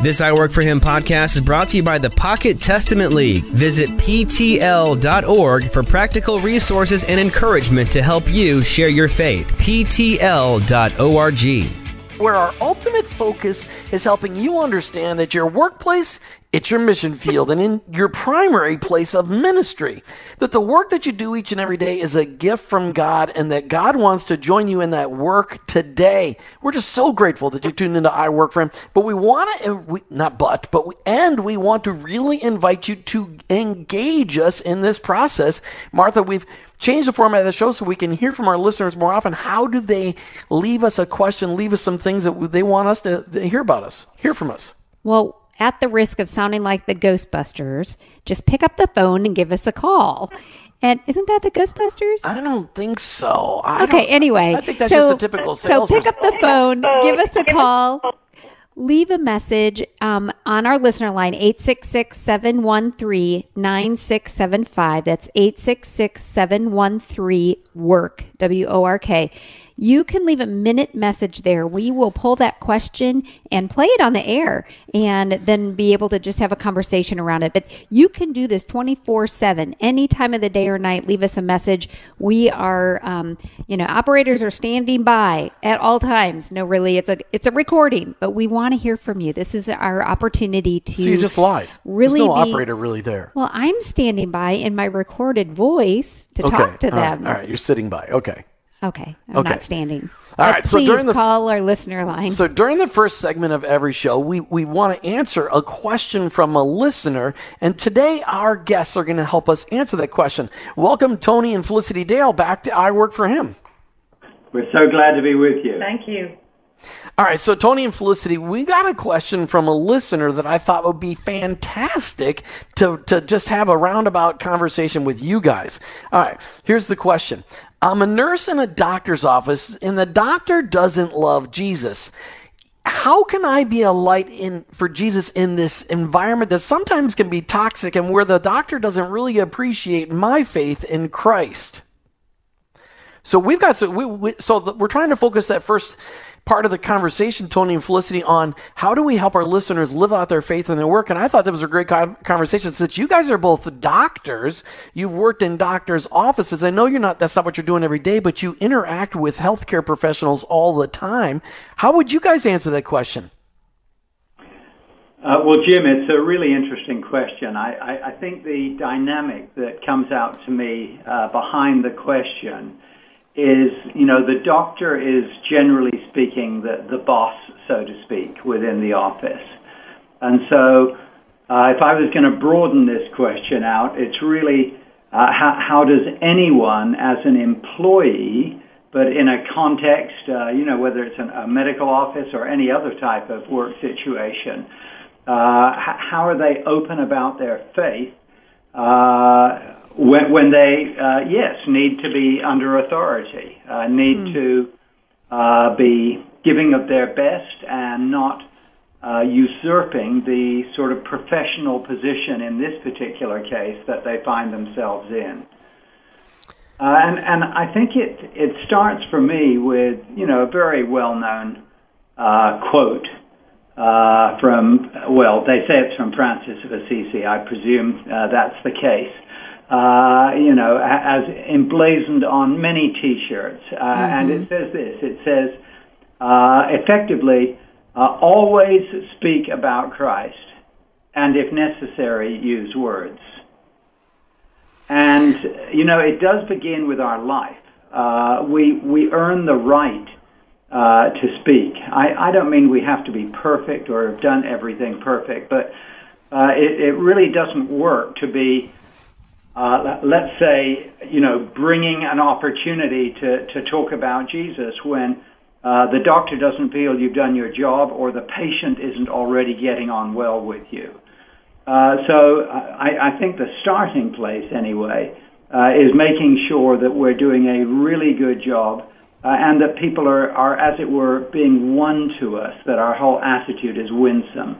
This I Work for Him podcast is brought to you by the Pocket Testament League. Visit PTL.org for practical resources and encouragement to help you share your faith. PTL.org where our ultimate focus is helping you understand that your workplace it's your mission field and in your primary place of ministry. That the work that you do each and every day is a gift from God and that God wants to join you in that work today. We're just so grateful that you tuned into I Work for Him. But we want to, uh, not but, but we, and we want to really invite you to engage us in this process. Martha, we've change the format of the show so we can hear from our listeners more often. How do they leave us a question, leave us some things that they want us to hear about us, hear from us? Well, at the risk of sounding like the Ghostbusters, just pick up the phone and give us a call. And isn't that the Ghostbusters? I don't think so. I okay, anyway. I think that's so, just a typical sales. So pick up the phone, give us a call, leave a message um, on our listener line, 866 713 9675. That's 866 713 WORK, W O R K you can leave a minute message there. We will pull that question and play it on the air and then be able to just have a conversation around it. But you can do this 24 7, any time of the day or night. Leave us a message. We are, um, you know, operators are standing by at all times. No, really, it's a it's a recording, but we want to hear from you. This is our opportunity to. So you just lied. Really, There's no be, operator really there. Well, I'm standing by in my recorded voice to okay. talk to all them. Right. All right, you're sitting by. Okay. Okay, I'm okay. not standing. All right, so during the call our listener line. So during the first segment of every show, we we want to answer a question from a listener, and today our guests are going to help us answer that question. Welcome, Tony and Felicity Dale, back to I Work for Him. We're so glad to be with you. Thank you. All right, so Tony and Felicity, we got a question from a listener that I thought would be fantastic to, to just have a roundabout conversation with you guys. All right, here's the question I'm a nurse in a doctor's office, and the doctor doesn't love Jesus. How can I be a light in for Jesus in this environment that sometimes can be toxic and where the doctor doesn't really appreciate my faith in Christ? So we've got so we, we so we're trying to focus that first part of the conversation, Tony and Felicity, on how do we help our listeners live out their faith in their work. And I thought that was a great conversation since you guys are both doctors. You've worked in doctors' offices. I know you're not, that's not what you're doing every day, but you interact with healthcare professionals all the time. How would you guys answer that question? Uh, well, Jim, it's a really interesting question. I, I, I, think the dynamic that comes out to me uh, behind the question is, you know, the doctor is generally speaking the, the boss, so to speak, within the office. And so, uh, if I was going to broaden this question out, it's really uh, how, how, does anyone, as an employee, but in a context, uh, you know, whether it's an, a medical office or any other type of work situation, uh, how are they open about their faith? Uh, when, when they, uh, yes, need to be under authority, uh, need mm. to uh, be giving of their best and not uh, usurping the sort of professional position in this particular case that they find themselves in. Uh, and, and I think it, it starts for me with, you know, a very well-known uh, quote from, well, they say it's from Francis of Assisi. I presume that's the case uh, you know, as emblazoned on many T-shirts, uh, mm-hmm. and it says this: it says uh, effectively, uh, always speak about Christ, and if necessary, use words. And you know, it does begin with our life. Uh, we we earn the right uh, to speak. I, I don't mean we have to be perfect or have done everything perfect, but it, it really doesn't work to be uh, let's say, you know, bringing an opportunity to, to talk about Jesus when uh, the doctor doesn't feel you've done your job or the patient isn't already getting on well with you. Uh, so I, I, think the starting place, anyway, uh, is making sure that we're doing a really good job uh, and that people are, are, as it were, being won to us, that our whole attitude is winsome.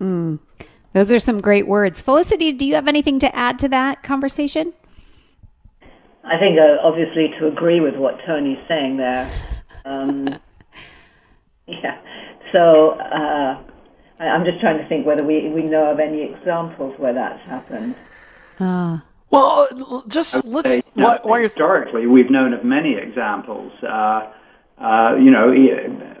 Mm. Those are some great words. Felicity, do you have anything to add to that conversation? I think, uh, obviously, to agree with what Tony's saying there. Um, yeah. so uh, I, I'm just trying to think whether we, we know of any examples where that's happened. Ah. Well, uh, just let's. Say, you know, While, while you're historically, we've known of many examples. Uh, uh, you know, e-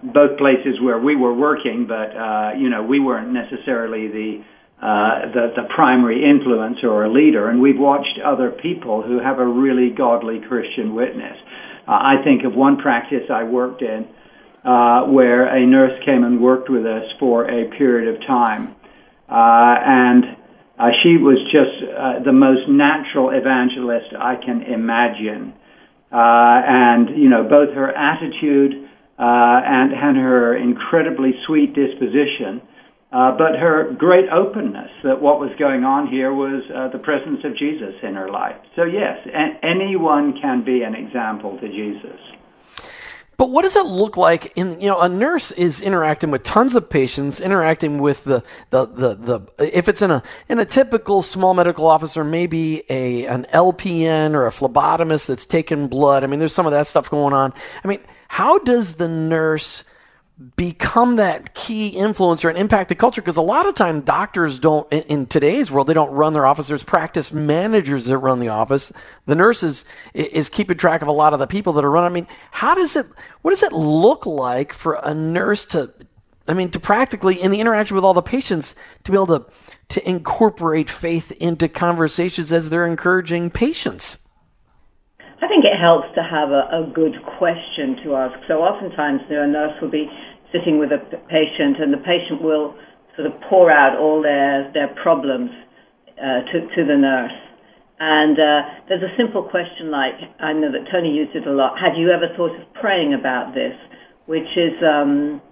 both places where we were working, but uh, you know, we weren't necessarily the uh, the, the primary influence or a leader, and we've watched other people who have a really godly Christian witness. Uh, I think of one practice I worked in uh, where a nurse came and worked with us for a period of time, uh, and uh, she was just the most natural evangelist I can imagine. And, you know, both her attitude and, and her incredibly sweet disposition, uh, but her great openness that what was going on here was uh, the presence of Jesus in her life. So, yes, a- anyone can be an example to Jesus. But what does it look like in you know a nurse is interacting with tons of patients, interacting with the the the, the if it's in a in a typical small medical office or maybe a an LPN or a phlebotomist that's taking blood. I mean, there's some of that stuff going on. I mean, how does the nurse become that key influencer and impact the culture because a lot of time doctors don't in, in, today's world they don't run their office. There's practice managers that run the office. The nurses is, is keeping track of a lot of the people that are running. I mean how does it what does it look like for a nurse to i mean to practically in the interaction with all the patients to be able to to incorporate faith into conversations as they're encouraging patients? I think it helps to have a, a good question to ask. So oftentimes, you know, a nurse will be sitting with a patient, and the patient will sort of pour out all their their problems uh, to to the nurse. And uh, there's a simple question like I know that Tony used it a lot. Have you ever thought of praying about this? Which is um,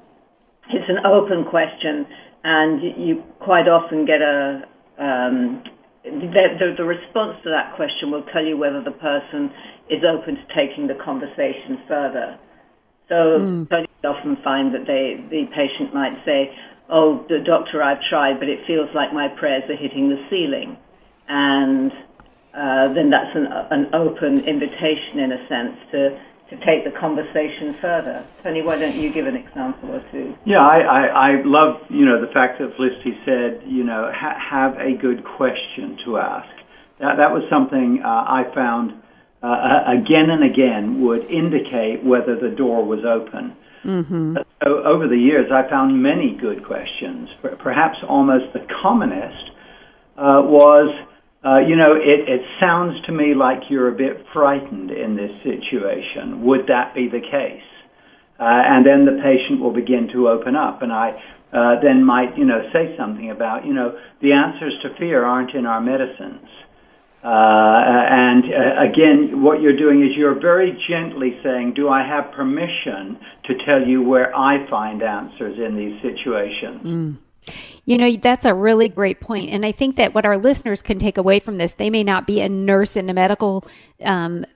it's an open question, and you quite often get a um, the, the, the response to that question will tell you whether the person is open to taking the conversation further. So mm. Often find that they, the patient might say, "Oh, the doctor, I've tried, but it feels like my prayers are hitting the ceiling," and uh, then that's an, an open invitation, in a sense, to to take the conversation further. Tony, why don't you give an example or two? Yeah, I, I, I love, you know, the fact that Felicity said, you know, ha- have a good question to ask. That, that was something uh, I found uh, again and again would indicate whether the door was open. Mm-hmm. So over the years, I found many good questions. Perhaps almost the commonest uh, was, uh, you know, it, it sounds to me like you're a bit frightened in this situation. Would that be the case? Uh, and then the patient will begin to open up, and I uh, then might, you know, say something about, you know, the answers to fear aren't in our medicines. Uh, and uh, again, what you're doing is you're very gently saying, Do I have permission to tell you where I find answers in these situations? Mm. You know, that's a really great point. And I think that what our listeners can take away from this, they may not be a nurse in a medical um,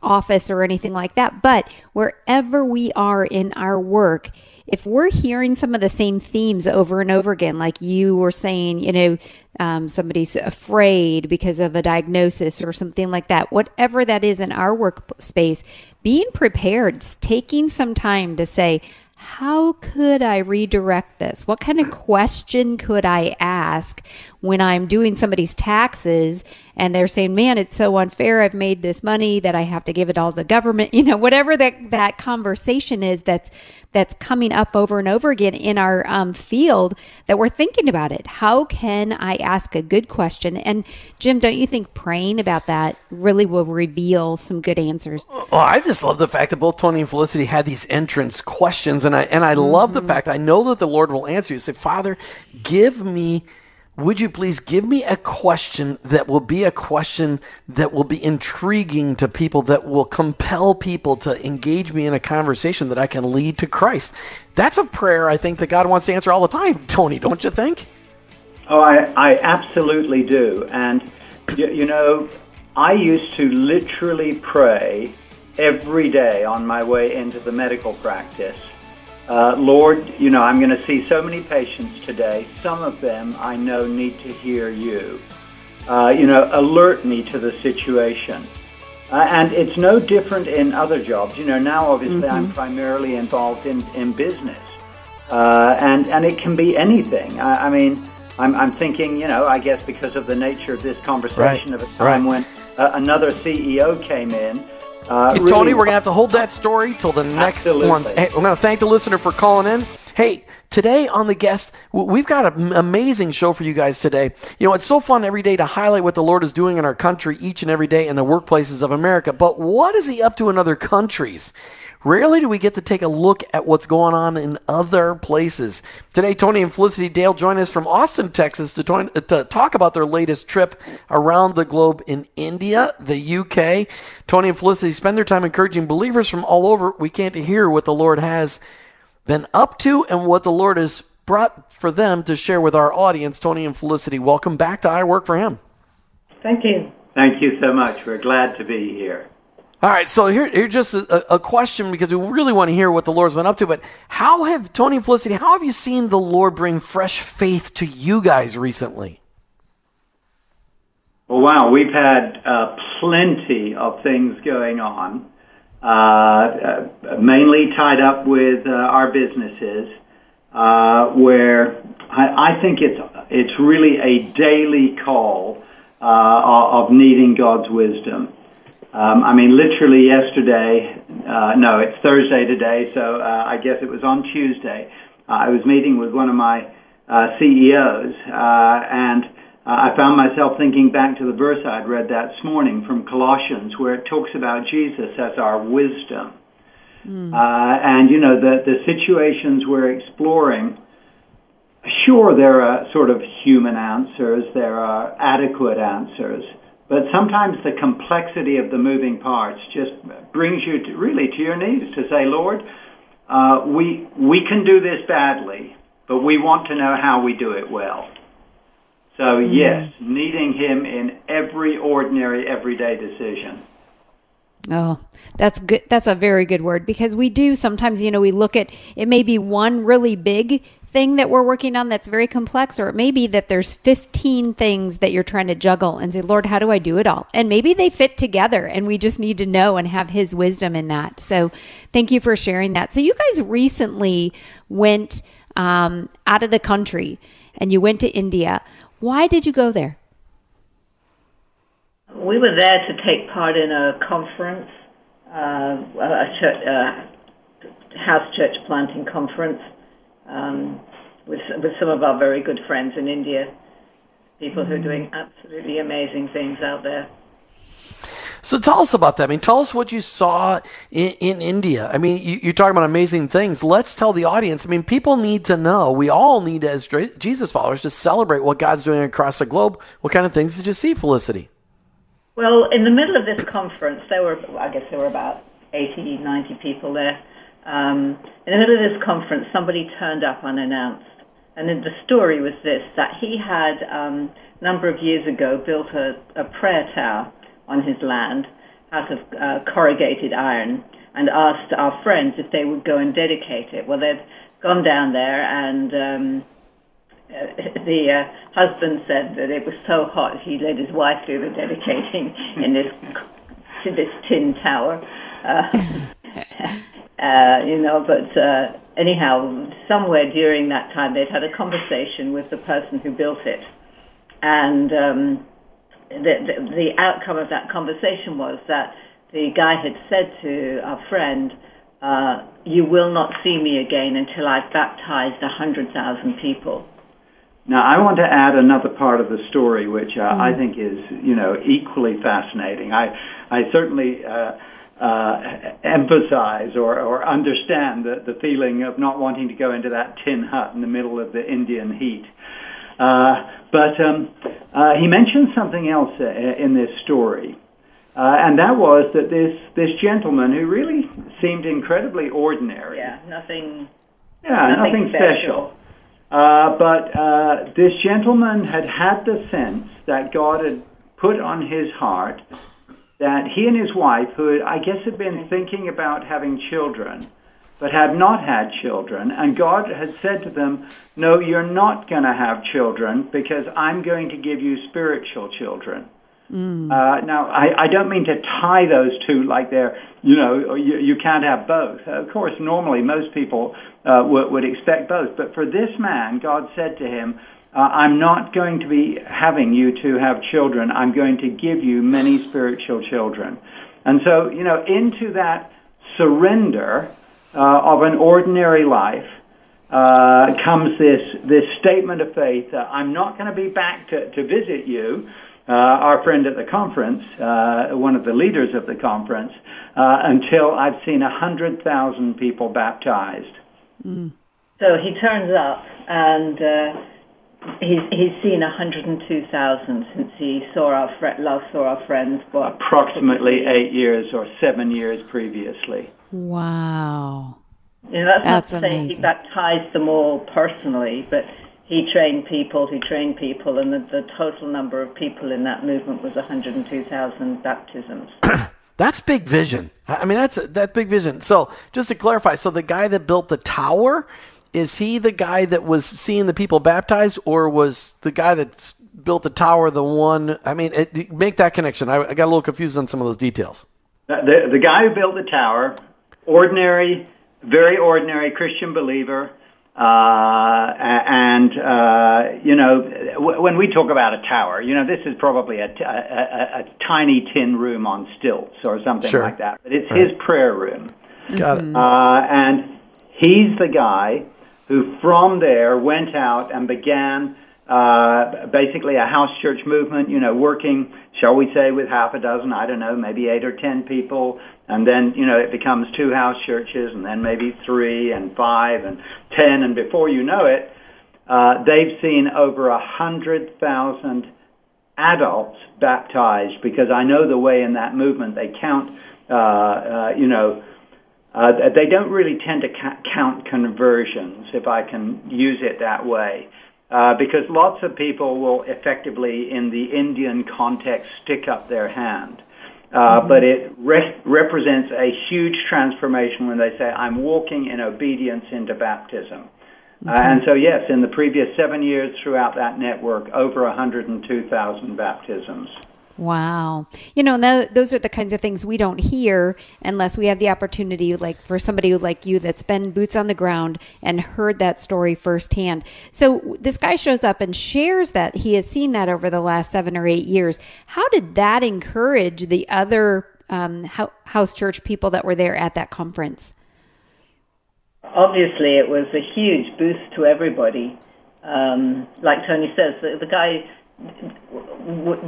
office or anything like that, but wherever we are in our work, if we're hearing some of the same themes over and over again, like you were saying, you know, um, somebody's afraid because of a diagnosis or something like that, whatever that is in our workspace, being prepared, taking some time to say, how could I redirect this? What kind of question could I ask when I'm doing somebody's taxes and they're saying, man, it's so unfair. I've made this money that I have to give it all to the government. You know, whatever that, that conversation is that's that's coming up over and over again in our um, field that we're thinking about it. How can I ask a good question? And Jim, don't you think praying about that really will reveal some good answers? Well, I just love the fact that both Tony and Felicity had these entrance questions, and I and I mm-hmm. love the mm-hmm. fact I know that the Lord will answer you. Say, Father, give me would you please give me a question that will be a question that will be intriguing to people, that will compel people to engage me in a conversation that I can lead to Christ? That's a prayer I think that God wants to answer all the time, Tony, don't you think? Oh, I, I absolutely do. And, you, you know, I used to literally pray every day on my way into the medical practice uh, Lord, you know, I'm going to see so many patients today. Some of them I know need to hear you. Uh, you know, alert me to the situation. Uh, and it's no different in other jobs. You know, now obviously mm-hmm. I'm primarily involved in, in business. Uh, and, and it can be anything. I, I mean, I'm, I'm thinking, you know, I guess because of the nature of this conversation Right. of a time Right. when uh, another CEO came in. Uh, really- Tony, we're going to have to hold that story till the next Absolutely. one. Hey, we're going to thank the listener for calling in. Hey, today on the guest, we've got an amazing show for you guys today. You know, it's so fun every day to highlight what the Lord is doing in our country each and every day in the workplaces of America. But what is He up to in other countries? Rarely do we get to take a look at what's going on in other places. Today, Tony and Felicity Dale join us from Austin, Texas, to, join, to talk about their latest trip around the globe in India, the UK. Tony and Felicity spend their time encouraging believers from all over. We can't hear what the Lord has been up to and what the Lord has brought for them to share with our audience. Tony and Felicity, welcome back to I Work for Him. Thank you. Thank you so much. We're glad to be here. All right, so here, just a, a question because we really want to hear what the Lord's been up to. But how have Tony and Felicity? How have you seen the Lord bring fresh faith to you guys recently? Well, wow, we've had uh, plenty of things going on, uh, uh, mainly tied up with uh, our businesses, uh, where I, I think it's it's really a daily call uh, of needing God's wisdom. Um, I mean, literally yesterday, uh, no, it's Thursday today, so uh, I guess it was on Tuesday. Uh, I was meeting with one of my uh, CEOs, uh, and uh, I found myself thinking back to the verse I'd read that morning from Colossians, where it talks about Jesus as our wisdom. Uh, and, you know, the, the situations we're exploring, sure, there are sort of human answers, there are adequate answers, but sometimes the complexity of the moving parts just brings you to, really to your knees to say, Lord, uh, we, we can do this badly, but we want to know how we do it well. So, yes, needing Him in every ordinary, everyday decision. Oh, that's good. That's a very good word because we do sometimes, you know, we look at it may be one really big thing that we're working on that's very complex, or it may be that there's 15 things that you're trying to juggle and say, Lord, how do I do it all? And maybe they fit together and we just need to know and have His wisdom in that. So thank you for sharing that. So you guys recently went um, out of the country and you went to India. Why did you go there? We were there to take part in a conference, a church, uh, house church planting conference, um, with with some of our very good friends in India, people who are doing absolutely amazing things out there. So tell us about that. I mean, tell us what you saw in, in India. I mean, you, you're talking about amazing things. Let's tell the audience. I mean, people need to know. We all need, as Jesus followers, to celebrate what God's doing across the globe. What kind of things did you see, Felicity? Well, in the middle of this conference, there were, I guess there were about 80, 90 people there. Um, in the middle of this conference, somebody turned up unannounced. And then the story was this, that he had, um, a number of years ago, built a, a prayer tower on his land out of uh, corrugated iron and asked our friends if they would go and dedicate it. Well, they'd gone down there and um, the uh, husband said that it was so hot he led his wife through the dedicating in this to this tin tower. Uh, uh, you know, but anyhow, somewhere during that time they'd had a conversation with the person who built it, and um, the, the the outcome of that conversation was that the guy had said to our friend. Uh, you will not see me again until I've baptized a hundred thousand people. Now, I want to add another part of the story, which uh, I think is, you know, equally fascinating. I, I certainly uh, uh, emphasize or, or understand the, the feeling of not wanting to go into that tin hut in the middle of the Indian heat. Uh, but um, uh, he mentioned something else uh, in this story. Uh, and that was that this, this gentleman who really seemed incredibly ordinary. Yeah, nothing. Yeah, Nothing nothing special. Uh, but uh, this gentleman had had the sense that God had put on his heart that he and his wife, who I guess had been thinking about having children, but had not had children, and God had said to them, No, you're not going to have children because I'm going to give you spiritual children. Mm. Uh, now, I, I don't mean to tie those two like they're, you know, you, you can't have both. Of course, normally most people uh, would, would expect both. But for this man, God said to him, uh, I'm not going to be having you to have children. I'm going to give you many spiritual children. And so, you know, into that surrender uh, of an ordinary life uh, comes this, this statement of faith I'm not going to be back to, to visit you. Uh, our friend at the conference, uh, one of the leaders of the conference, uh, until I've seen 100,000 people baptized. Mm. So he turns up and uh, He's, he's seen 102,000 since he saw our fr- last saw our friends. But Approximately eight years or seven years previously. Wow. You know, that's, that's not saying he baptized them all personally, but he trained people, he trained people, and the, the total number of people in that movement was 102,000 baptisms. That's big vision. I mean, that's that big vision. So, just to clarify, so the guy that built the tower is he the guy that was seeing the people baptized, or was the guy that built the tower the one? I mean, it, make that connection. I, I, got a little confused on some of those details. Uh, the, the guy who built the tower, ordinary, very ordinary Christian believer. Uh, and, uh, you know, w- when we talk about a tower, you know, this is probably a, t- a, a, a tiny tin room on stilts or something sure. like that. But it's right. his prayer room. Got it. Uh, and he's the guy who from there went out and began uh, basically a house church movement, you know, working, shall we say, with half a dozen, I don't know, maybe eight or ten people. And then, you know, it becomes two house churches, and then maybe three and five and ten. And before you know it, uh, they've seen over a hundred thousand adults baptized because I know the way in that movement they count, uh, uh, you know, uh, they don't really tend to ca- count conversions, if I can use it that way, uh, because lots of people will effectively, in the Indian context, stick up their hand. Uh, mm-hmm. But it re- represents a huge transformation when they say, I'm walking in obedience into baptism. Uh, and so, yes, in the previous seven years throughout that network, over 102,000 baptisms. Wow. You know, th- those are the kinds of things we don't hear unless we have the opportunity, like for somebody like you that's been boots on the ground and heard that story firsthand. So this guy shows up and shares that he has seen that over the last seven or eight years. How did that encourage the other um, house church people that were there at that conference? Obviously, it was a huge boost to everybody. Um, like Tony says, the, the guy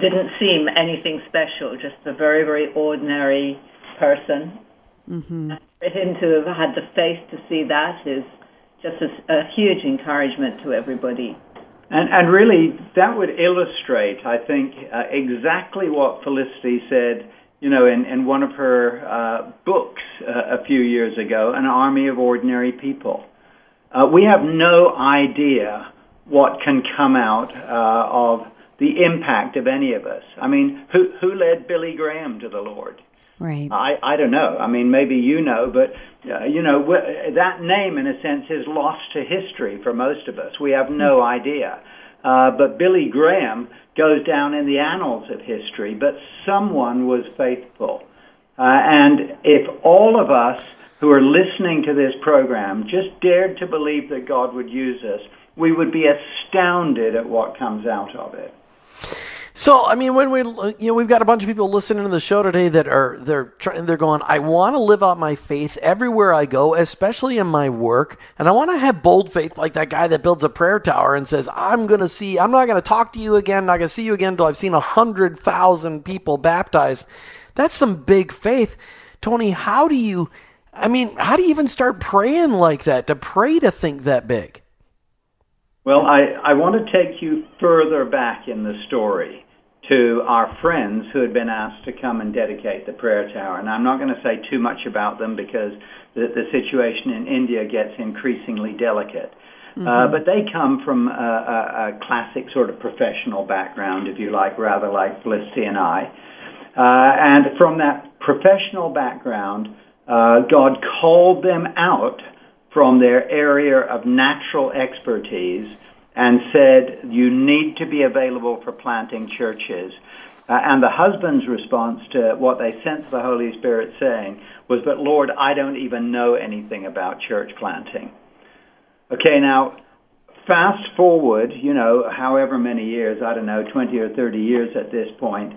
didn't seem anything special, just a very, very ordinary person. Mm-hmm. For him to have had the faith to see that is just a, a huge encouragement to everybody. And, and really, that would illustrate, I think, uh, exactly what Felicity said, you know, in, in one of her uh, books uh, a few years ago, An Army of Ordinary People. Uh, we have no idea what can come out uh, of the impact of any of us. I mean, who who led Billy Graham to the Lord? Right. I I don't know. I mean, maybe you know, but uh, you know that name, in a sense, is lost to history for most of us. We have no hmm. idea. Uh, but Billy Graham goes down in the annals of history. But someone was faithful, uh, and if all of us who are listening to this program just dared to believe that God would use us, we would be astounded at what comes out of it. So, I mean, when we, you know, we've got a bunch of people listening to the show today that are they're trying, they're going. I want to live out my faith everywhere I go, especially in my work, and I want to have bold faith, like that guy that builds a prayer tower and says, "I'm going to see. I'm not going to talk to you again. Not going to see you again until I've seen a hundred thousand people baptized." That's some big faith, Tony. How do you? I mean, how do you even start praying like that? To pray to think that big? Well, I, I want to take you further back in the story to our friends who had been asked to come and dedicate the prayer tower. And I'm not going to say too much about them because the, the situation in India gets increasingly delicate. Uh, mm-hmm. Uh, but they come from a, a, a, classic sort of professional background, if you like, rather like Felicity and I. Uh, and from that professional background, uh, God called them out from their area of natural expertise and said, You need to be available for planting churches. Uh, and the husband's response to what they sense the Holy Spirit saying was, But Lord, I don't even know anything about church planting. Okay, now, fast forward, you know, however many years, I don't know, 20 or 30 years at this point,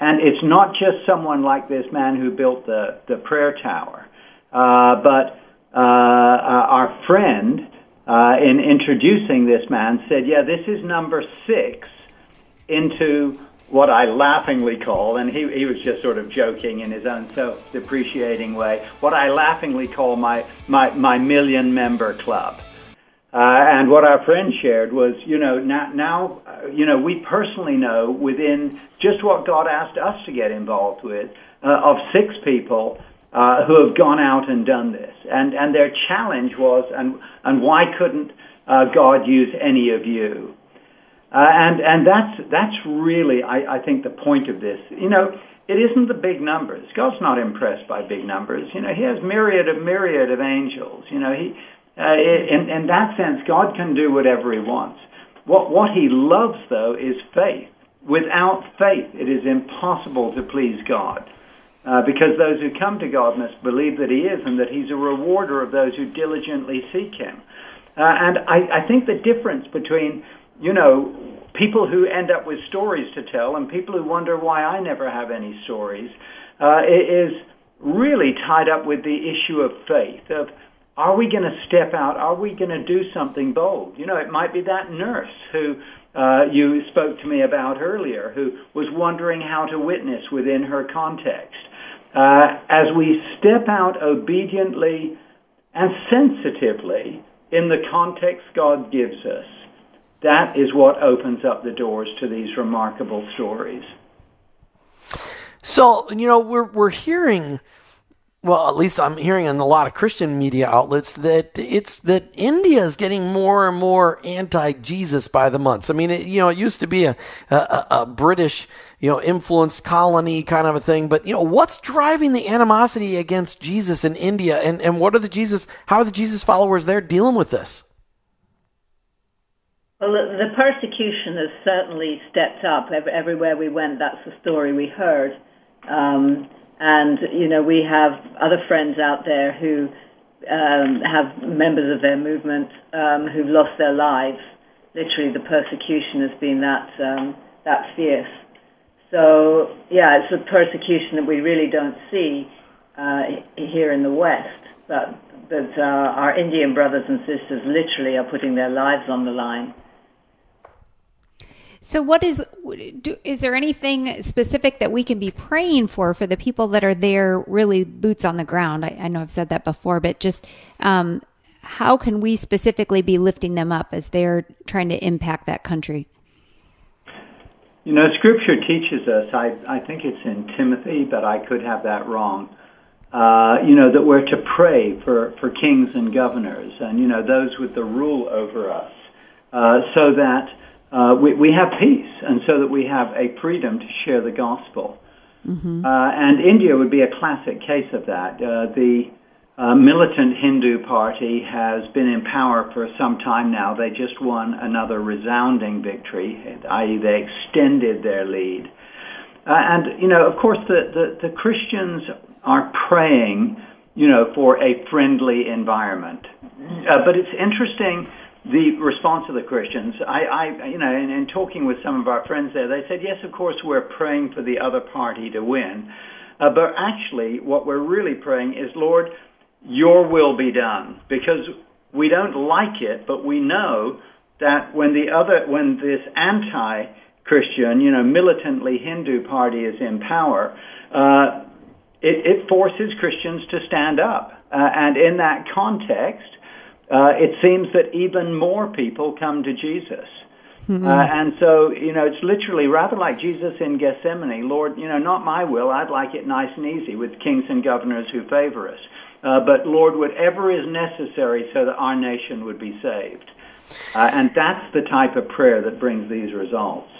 and it's not just someone like this man who built the, the prayer tower, uh, but uh, uh our friend, uh, in introducing this man, said, Yeah, this is number six into what I laughingly call, and he, he was just sort of joking in his own self depreciating way, what I laughingly call my, my, my million member club. Uh, and what our friend shared was, you know, now, now uh, you know, we personally know within just what God asked us to get involved with, uh, of six people uh, who have gone out and done this. And, and their challenge was, and, and why couldn't uh, God use any of you? Uh, and and that's that's really I, I think the point of this. You know, it isn't the big numbers. God's not impressed by big numbers. You know, He has myriad of myriad of angels. You know, He uh, in in that sense, God can do whatever He wants. What what He loves though is faith. Without faith, it is impossible to please God. Uh, because those who come to God must believe that He is and that He's a rewarder of those who diligently seek Him. Uh, and I, I think the difference between you know, people who end up with stories to tell and people who wonder why I never have any stories uh, is really tied up with the issue of faith of are we going to step out? Are we going to do something bold? You know, it might be that nurse who uh, you spoke to me about earlier who was wondering how to witness within her context. Uh, as we step out obediently and sensitively in the context God gives us, that is what opens up the doors to these remarkable stories. So, you know, we're, we're hearing, well, at least I'm hearing in a lot of Christian media outlets that it's that India is getting more and more anti-Jesus by the months. I mean, it, you know, it used to be a, a, a British, you know, influenced colony kind of a thing, but you know, what's driving the animosity against Jesus in India, and and what are the Jesus? How are the Jesus followers there dealing with this? Well, the persecution has certainly stepped up everywhere we went. That's the story we heard. Um, and, you know, we have other friends out there who um, have members of their movement um, who've lost their lives. Literally, the persecution has been that, um, that fierce. So, yeah, it's a persecution that we really don't see uh, here in the West. But, but uh, our Indian brothers and sisters literally are putting their lives on the line. So, what is do, is there anything specific that we can be praying for for the people that are there, really boots on the ground? I, I know I've said that before, but just um, how can we specifically be lifting them up as they're trying to impact that country? You know, Scripture teaches us. I I think it's in Timothy, but I could have that wrong. Uh, you know that we're to pray for for kings and governors, and you know those with the rule over us, uh, so that uh, we, we have peace, and so that we have a freedom to share the gospel. Mm-hmm. Uh, and India would be a classic case of that. Uh, the militant Hindu party has been in power for some time now. They just won another resounding victory, i.e., they extended their lead. Uh, and, you know, of course, the, the, the Christians are praying, you know, for a friendly environment. Uh, but it's interesting the response of the Christians, I, I you know, in, in, talking with some of our friends there, they said, yes, of course, we're praying for the other party to win. Uh, but actually, what we're really praying is, Lord, your will be done. Because we don't like it, but we know that when the other, when this anti-Christian, you know, militantly Hindu party is in power, uh, it, it, forces Christians to stand up. Uh, and in that context, uh, it seems that even more people come to Jesus. Mm-hmm. Uh, and so, you know, it's literally rather like Jesus in Gethsemane. Lord, you know, not my will. I'd like it nice and easy with kings and governors who favor us. Uh, but Lord, whatever is necessary so that our nation would be saved. Uh, and that's the type of prayer that brings these results.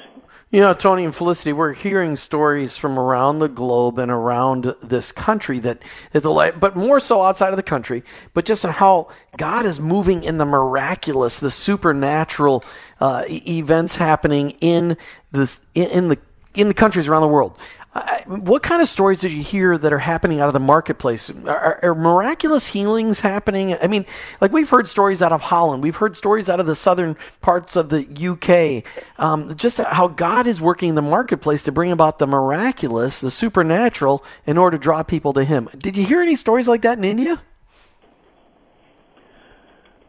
You know, Tony and Felicity, we're hearing stories from around the globe and around this country that, that the but more so outside of the country, but just how God is moving in the miraculous, the supernatural uh, events happening in the in the in the countries around the world. Uh, what kind of stories did you hear that are happening out of the marketplace? Are, are, miraculous healings happening? I mean, like we've heard stories out of Holland, we've heard stories out of the southern parts of the UK, um, just how God is working in the marketplace to bring about the miraculous, the supernatural, in order to draw people to Him. Did you hear any stories like that in India?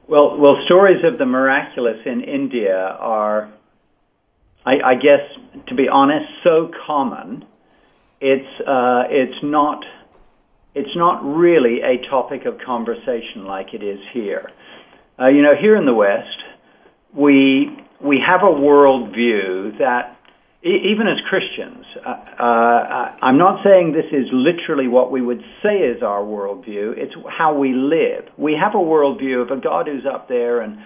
Well, well, stories of the miraculous in India are, I, I guess, to be honest, so common it's uh, it's not it's not really a topic of conversation like it is here. Uh, you know, here in the West, we we have a worldview that even as Christians, uh, uh, I'm not saying this is literally what we would say is our worldview. It's how we live. We have a worldview of a God who's up there and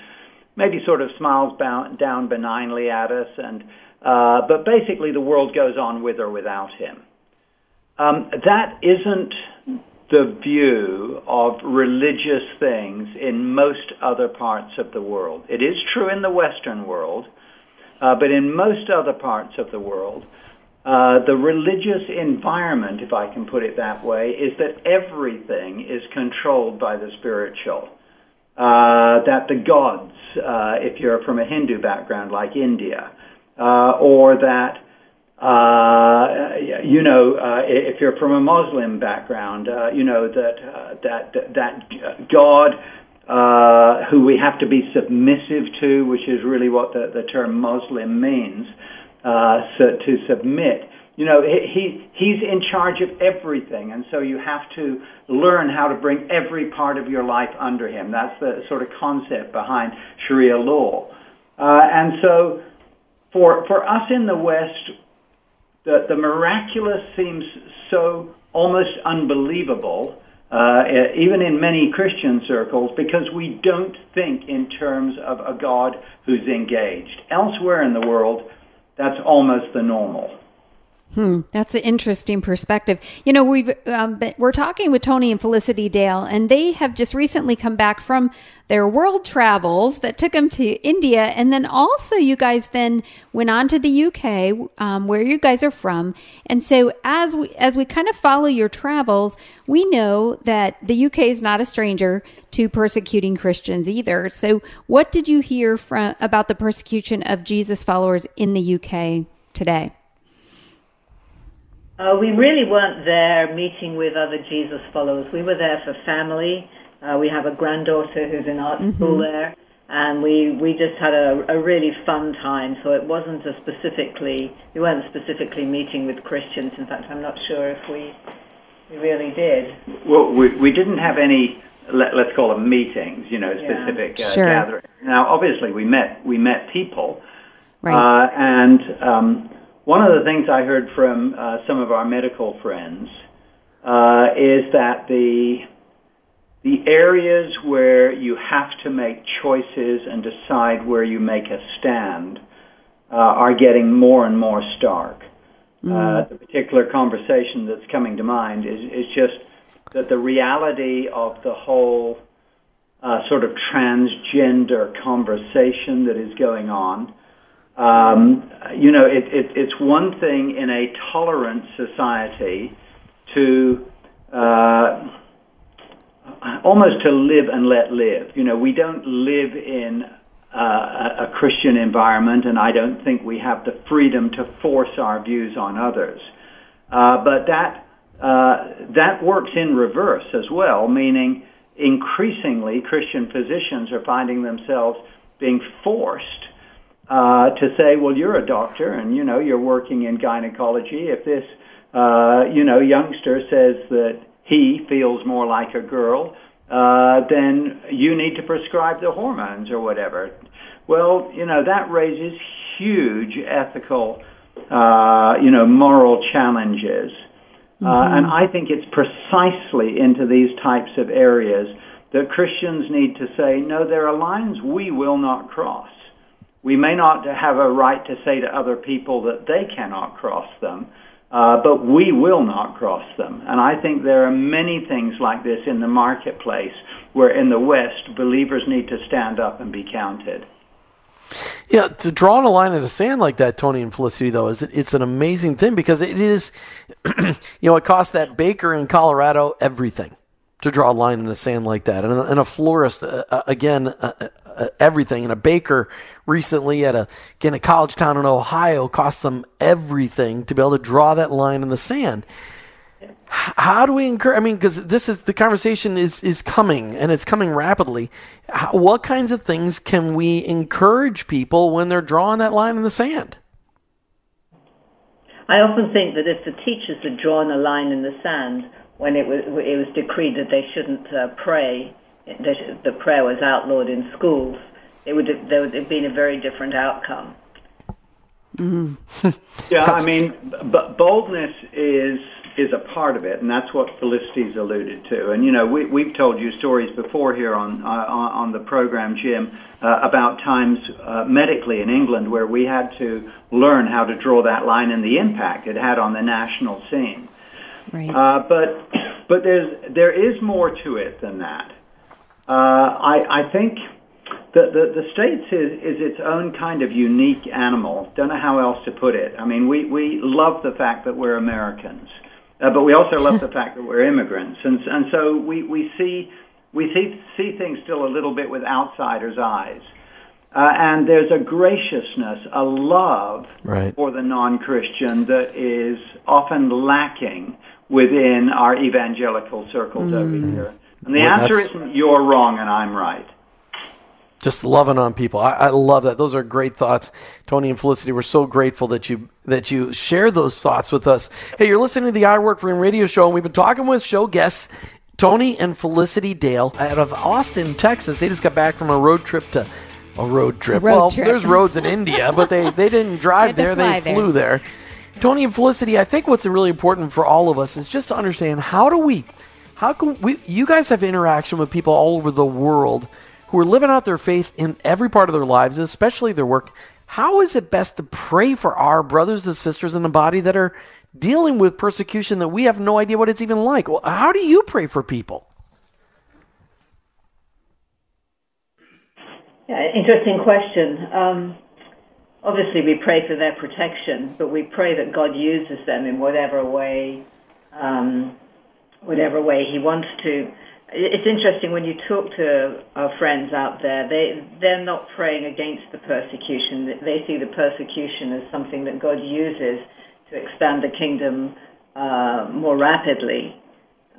maybe sort of smiles down benignly at us, and uh, but basically the world goes on with or without him. Um, that isn't the view of religious things in most other parts of the world. It is true in the Western world, uh, but in most other parts of the world, uh, the religious environment, if I can put it that way, is that everything is controlled by the spiritual. Uh, that the gods, uh, if you're from a Hindu background like India, uh, or that you know, uh, if you're from a Muslim background, uh, you know that uh, that that God uh, who we have to be submissive to, which is really what the, the term Muslim means, uh, so to submit. You know, he he's in charge of everything, and so you have to learn how to bring every part of your life under him. That's the sort of concept behind Sharia law, uh, and so for for us in the West, the, the miraculous seems so almost unbelievable, uh, even in many Christian circles, because we don't think in terms of a God who's engaged. Elsewhere in the world, that's almost the normal. Hmm, that's an interesting perspective. You know, we've um, been, we're talking with Tony and Felicity Dale, and they have just recently come back from their world travels that took them to India, and then also you guys then went on to the UK, um, where you guys are from. And so as we as we kind of follow your travels, we know that the UK is not a stranger to persecuting Christians either. So, what did you hear from about the persecution of Jesus followers in the UK today? Uh, we really weren't there meeting with other Jesus followers. We were there for family. Uh, we have a granddaughter who's in art mm-hmm. school there, and we we just had a, a really fun time. So it wasn't a specifically we weren't specifically meeting with Christians. In fact, I'm not sure if we we really did. Well, we we didn't have any. Let, us call them meetings. You know, specific yeah. uh, sure. gatherings. Now, obviously, we met we met people, right. uh, and um, one of the things I heard from uh, some of our medical friends uh, is that the the areas where you have to make choices and decide where you make a stand uh, are getting more and more stark. Mm. the particular conversation that's coming to mind is, is just that the reality of the whole uh, sort of transgender conversation that is going on um, you know, it, it, it's one thing in a tolerant society to uh, almost to live and let live. You know, we don't live in uh, a Christian environment, and I don't think we have the freedom to force our views on others. Uh, but that uh, that works in reverse as well, meaning increasingly Christian physicians are finding themselves being forced uh, to say, well, you're a doctor and you know you're working in gynecology. If this uh, you know youngster says that he feels more like a girl, uh, then you need to prescribe the hormones or whatever. Well, you know that raises huge ethical, uh, you know, moral challenges. Uh, mm-hmm. and I think it's precisely into these types of areas that Christians need to say, no, there are lines we will not cross. We may not have a right to say to other people that they cannot cross them, uh, but we will not cross them. And I think there are many things like this in the marketplace where in the West, believers need to stand up and be counted. Yeah, to draw a line in the sand like that, Tony and Felicity, though, is it's an amazing thing because it is, you know, it cost that baker in Colorado everything to draw a line in the sand like that, and, and a florist uh, uh again, uh, uh, everything, and a baker recently at a again a college town in Ohio cost them everything to be able to draw that line in the sand how do we encourage? I mean, because this is the conversation is is coming and it's coming rapidly. How, what kinds of things can we encourage people when they're drawing that line in the sand? I often think that if the teachers had drawn a line in the sand when it was it was decreed that they shouldn't uh, pray, that the prayer was outlawed in schools, it would have, there would have been a very different outcome. Mm-hmm. yeah, I mean, b- boldness is is a part of it, and that's what Felicity's alluded to. And you know, we, we've told you stories before here on uh, on the program, Jim, uh, about times uh, medically in England where we had to learn how to draw that line and the impact it had on the national scene. Right. Uh, but but there's there is more to it than that. Uh, I think. The, the, the States is, is its own kind of unique animal. Don't know how else to put it. I mean, we, we love the fact that we're Americans. Uh, but we also love the fact that we're immigrants, and and so we we see we see see things still a little bit with outsiders' eyes. Uh, and there's a graciousness, a love right. for the non-Christian that is often lacking within our evangelical circles mm. over here. And the well, answer isn't you're wrong and I'm right just loving on people. I, I, love that. Those are great thoughts, Tony and Felicity. We're so grateful that you that you share those thoughts with us. Hey, you're listening to the I Work for Him radio show, and we've been talking with show guests Tony and Felicity Dale out of Austin, Texas. They just got back from a road trip to a road trip. Road well, trip. there's roads in India, but they they didn't drive there. They flew there. Tony and Felicity, I think what's really important for all of us is just to understand how do we, how can we? You guys have interaction with people all over the world who are living out their faith in every part of their lives, especially their work, how is it best to pray for our brothers and sisters in the body that are dealing with persecution that we have no idea what it's even like? Well, how do you pray for people? Yeah, interesting question. Um, obviously, we pray for their protection, but we pray that God uses them in whatever way, um, whatever way He wants to it's interesting when you talk to our friends out there, they, they're not praying against the persecution. They see the persecution as something that God uses to expand the kingdom uh, more rapidly.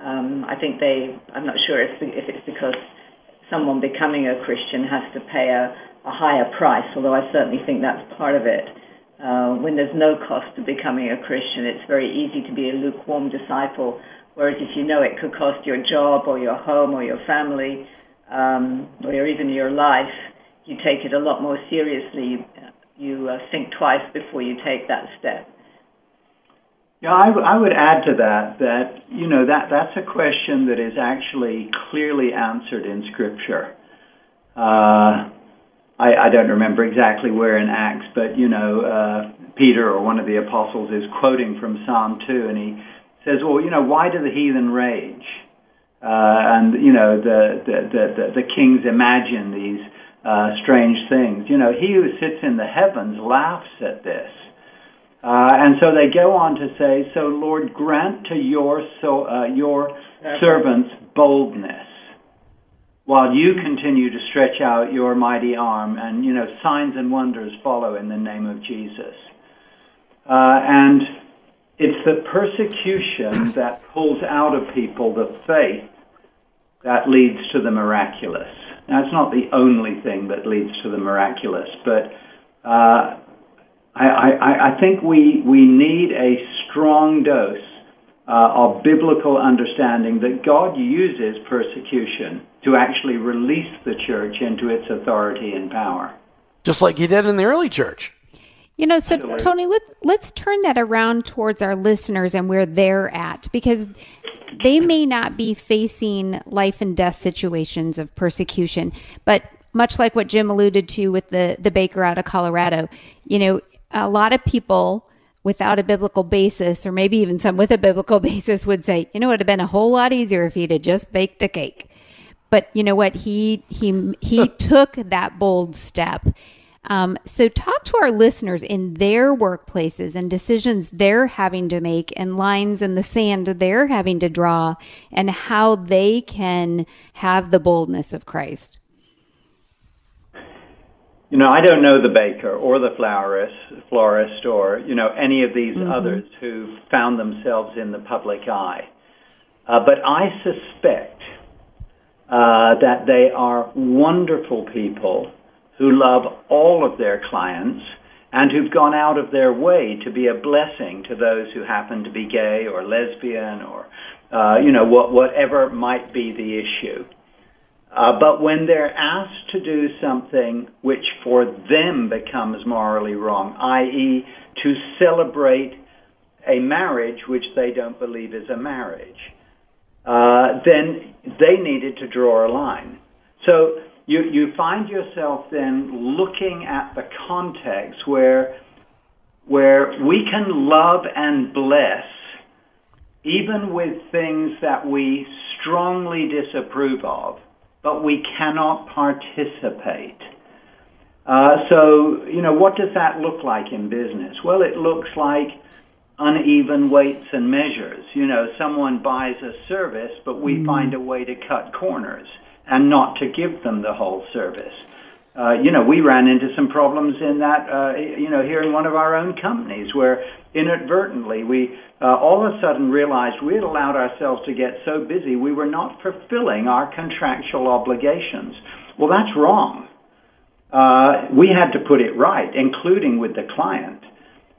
Um, I think they, I'm not sure if, if it's because someone becoming a Christian has to pay a, a higher price, although I certainly think that's part of it. Uh, when there's no cost to becoming a Christian, it's very easy to be a lukewarm disciple Whereas if you know it could cost your job or your home or your family um, or even your life, you take it a lot more seriously. You, uh, think twice before you take that step. Yeah, I, w- I would add to that that you know that that's a question that is actually clearly answered in Scripture. Uh, I, I don't remember exactly where in Acts, but you know uh, Peter or one of the apostles is quoting from Psalm two, and he says, well, you know, why do the heathen rage? Uh, and, you know, the, the, the, the, kings imagine these uh, strange things. You know, he who sits in the heavens laughs at this. Uh, and so they go on to say, so Lord, grant to your, so, uh, your servants boldness while you continue to stretch out your mighty arm and, you know, signs and wonders follow in the name of Jesus. Uh, and it's the persecution that pulls out of people the faith that leads to the miraculous. Now, it's not the only thing that leads to the miraculous, but uh, I, I, I, think we, we need a strong dose uh, of biblical understanding that God uses persecution to actually release the church into its authority and power. Just like he did in the early church. You know, so Tony, let's let's turn that around towards our listeners and where they're at because they may not be facing life and death situations of persecution, but much like what Jim alluded to with the the baker out of Colorado, you know, a lot of people without a biblical basis, or maybe even some with a biblical basis, would say, you know, it would have been a whole lot easier if he'd have just baked the cake. But you know what? He he he took that bold step Um, so, talk to our listeners in their workplaces and decisions they're having to make, and lines in the sand they're having to draw, and how they can have the boldness of Christ. You know, I don't know the baker or the florist, florist or, you know, any of these mm-hmm. others who found themselves in the public eye. Uh, but I suspect uh, that they are wonderful people who love all of their clients and who've gone out of their way to be a blessing to those who happen to be gay or lesbian or, uh, you know, what, whatever might be the issue. Uh, but when they're asked to do something which for them becomes morally wrong, i.e., to celebrate a marriage which they don't believe is a marriage, uh, then they needed to draw a line. So you, you find yourself then looking at the context where, where we can love and bless even with things that we strongly disapprove of but we cannot participate. Uh, so, you know, what does that look like in business? Well, it looks like uneven weights and measures. You know, someone buys a service, but we mm. find a way to cut corners and not to give them the whole service. Uh, you know, we ran into some problems in that, uh, you know, here in one of our own companies where inadvertently we uh, all of a sudden realized we had allowed ourselves to get so busy we were not fulfilling our contractual obligations. Well, that's wrong. Uh, we had to put it right, including with the client.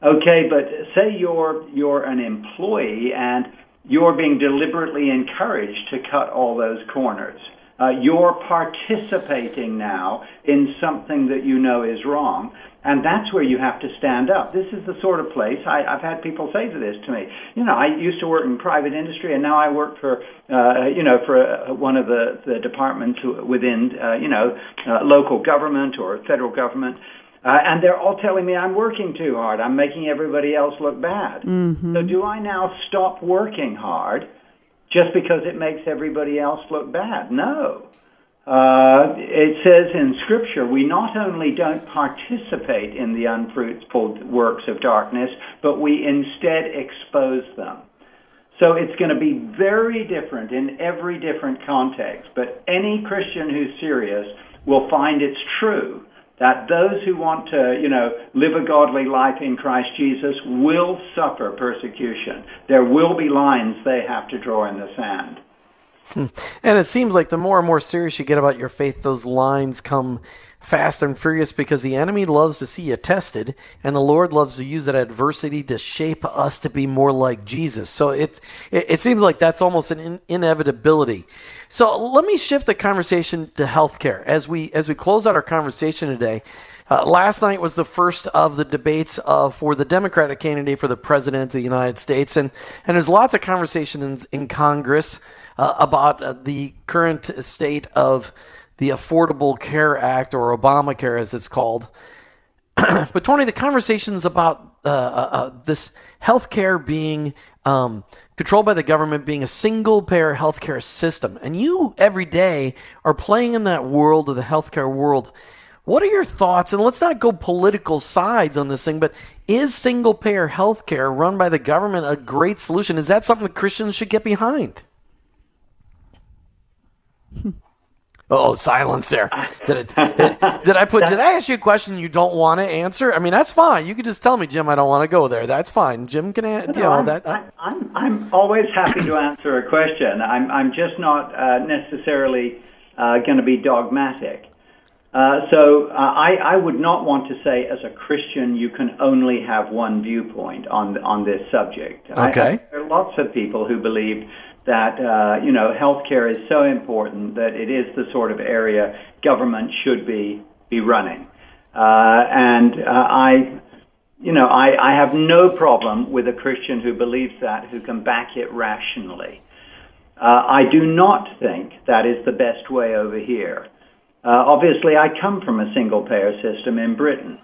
Okay, but say you're you're an employee and you're being deliberately encouraged to cut all those corners. Uh, you're participating now in something that you know is wrong. And that's where you have to stand up. This is the sort of place I, I've had people say to this to me. You know, I used to work in private industry, and now I work for, uh, you know, for uh, one of the, the departments within, uh, you know, uh, local government or federal government. Uh, and they're all telling me I'm working too hard. I'm making everybody else look bad. Mm-hmm. So do I now stop working hard just because it makes everybody else look bad? No. Uh, it says in Scripture, we not only don't participate in the unfruitful works of darkness, but we instead expose them. So it's going to be very different in every different context, but any Christian who's serious will find it's true that those who want to, you know, live a godly life in Christ Jesus will suffer persecution. There will be lines they have to draw in the sand. Hmm. And it seems like the more and more serious you get about your faith, those lines come fast and furious because the enemy loves to see you tested, and the Lord loves to use that adversity to shape us to be more like Jesus. So it it, it seems like that's almost an in, inevitability. So let me shift the conversation to healthcare as we as we close out our conversation today. Uh, last night was the first of the debates uh, for the Democratic candidate for the president of the United States, and and there's lots of conversations in Congress uh, about uh, the current state of the Affordable Care Act or Obamacare, as it's called. but Tony, the conversations about uh, uh, uh this healthcare being um, controlled by the government, being a single-payer healthcare system, and you every day are playing in that world of the healthcare world. What are your thoughts? And let's not go political sides on this thing, but is single-payer healthcare run by the government a great solution? Is that something that Christians should get behind? Oh, silence there. Did, it, did, did, I put? Did I ask you a question you don't want to answer? I mean, that's fine. You can just tell me, Jim. I don't want to go there. That's fine. Jim can. You know, I'm, that. I, I'm I'm always happy to answer a question. I'm I'm just not uh, necessarily uh, going to be dogmatic. Uh, so uh, I I would not want to say as a Christian you can only have one viewpoint on on this subject. Okay. I, there are lots of people who believe that uh, you know healthcare is so important that it is the sort of area government should be be running. Uh, and uh, I, you know, I, I have no problem with a Christian who believes that, who can back it rationally. Uh, I do not think that is the best way over here. Uh, obviously, I come from a single payer system in Britain.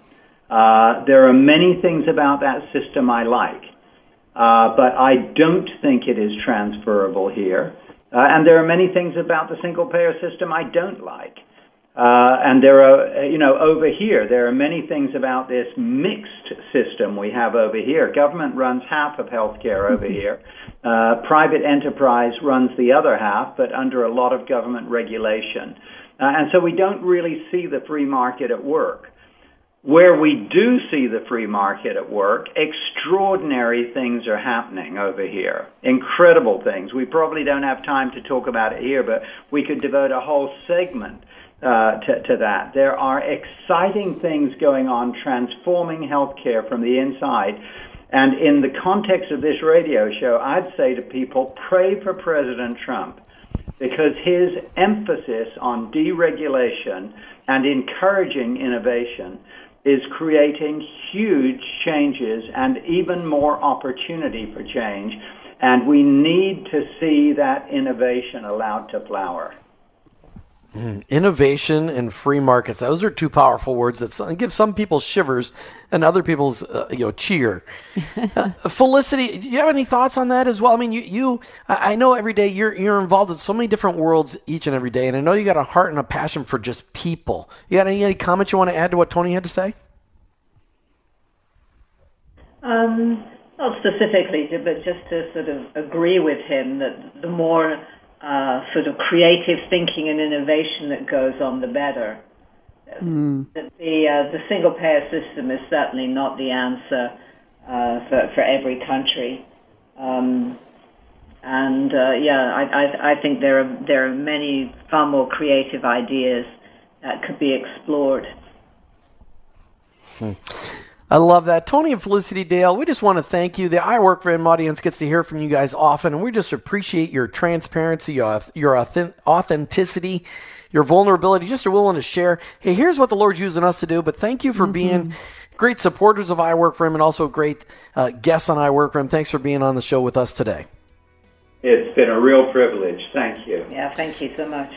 Uh, there are many things about that system I like. Uh, but I don't think it is transferable here. Uh, and there are many things about the single payer system I don't like. Uh, and there are, you know, over here, there are many things about this mixed system we have over here. Government runs half of healthcare over here. Uh, private enterprise runs the other half, but under a lot of government regulation. Uh, and so we don't really see the free market at work. Where we do see the free market at work, extraordinary things are happening over here. Incredible things. We probably don't have time to talk about it here, but we could devote a whole segment uh, to, to that. There are exciting things going on transforming healthcare from the inside. And in the context of this radio show, I'd say to people, pray for President Trump because his emphasis on deregulation and encouraging innovation is creating huge changes and even more opportunity for change. And we need to see that innovation allowed to flower. Mm, innovation and free markets. Those are two powerful words that give some people shivers and other people's uh, you know cheer. uh, Felicity, do you have any thoughts on that as well? I mean, you, you I know every day you're you're involved in so many different worlds each and every day, and I know you got a heart and a passion for just people. You got any, any comments you want to add to what Tony had to say? Um, not specifically, but just to sort of agree with him that the more uh, sort of creative thinking and innovation that goes on, the better. Mm. The uh, the single payer system is certainly not the answer uh, for for every country. Um, and uh, yeah, I, I, I think there are there are many far more creative ideas that could be explored. Hmm. I love that. Tony and Felicity Dale, we just want to thank you. The I Work for Him audience gets to hear from you guys often, and we just appreciate your transparency, your authenticity, your vulnerability, just are willing to share. Hey, here's what the Lord's using us to do, but thank you for mm-hmm. being great supporters of I Work for Him and also great uh, guests on I Work for Him. Thanks for being on the show with us today. It's been a real privilege. Thank you. Yeah, thank you so much.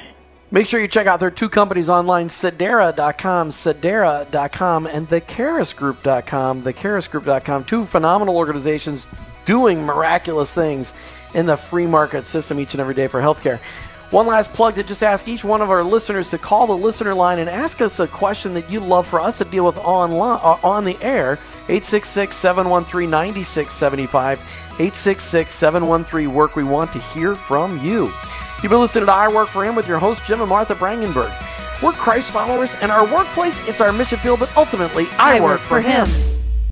Make sure you check out their two companies online, Sedera.com, Sedera.com, and thekarisgroup.com, thekarisgroup.com. Two phenomenal organizations doing miraculous things in the free market system each and every day for healthcare. One last plug to just ask each one of our listeners to call the listener line and ask us a question that you'd love for us to deal with online, uh, on the air. 866 713 9675. 866 713 Work. We want to hear from you. You've been listening to I Work for Him with your host, Jim and Martha Brangenberg. We're Christ followers, and our workplace, it's our mission field, but ultimately, I, I work, work, for him. him.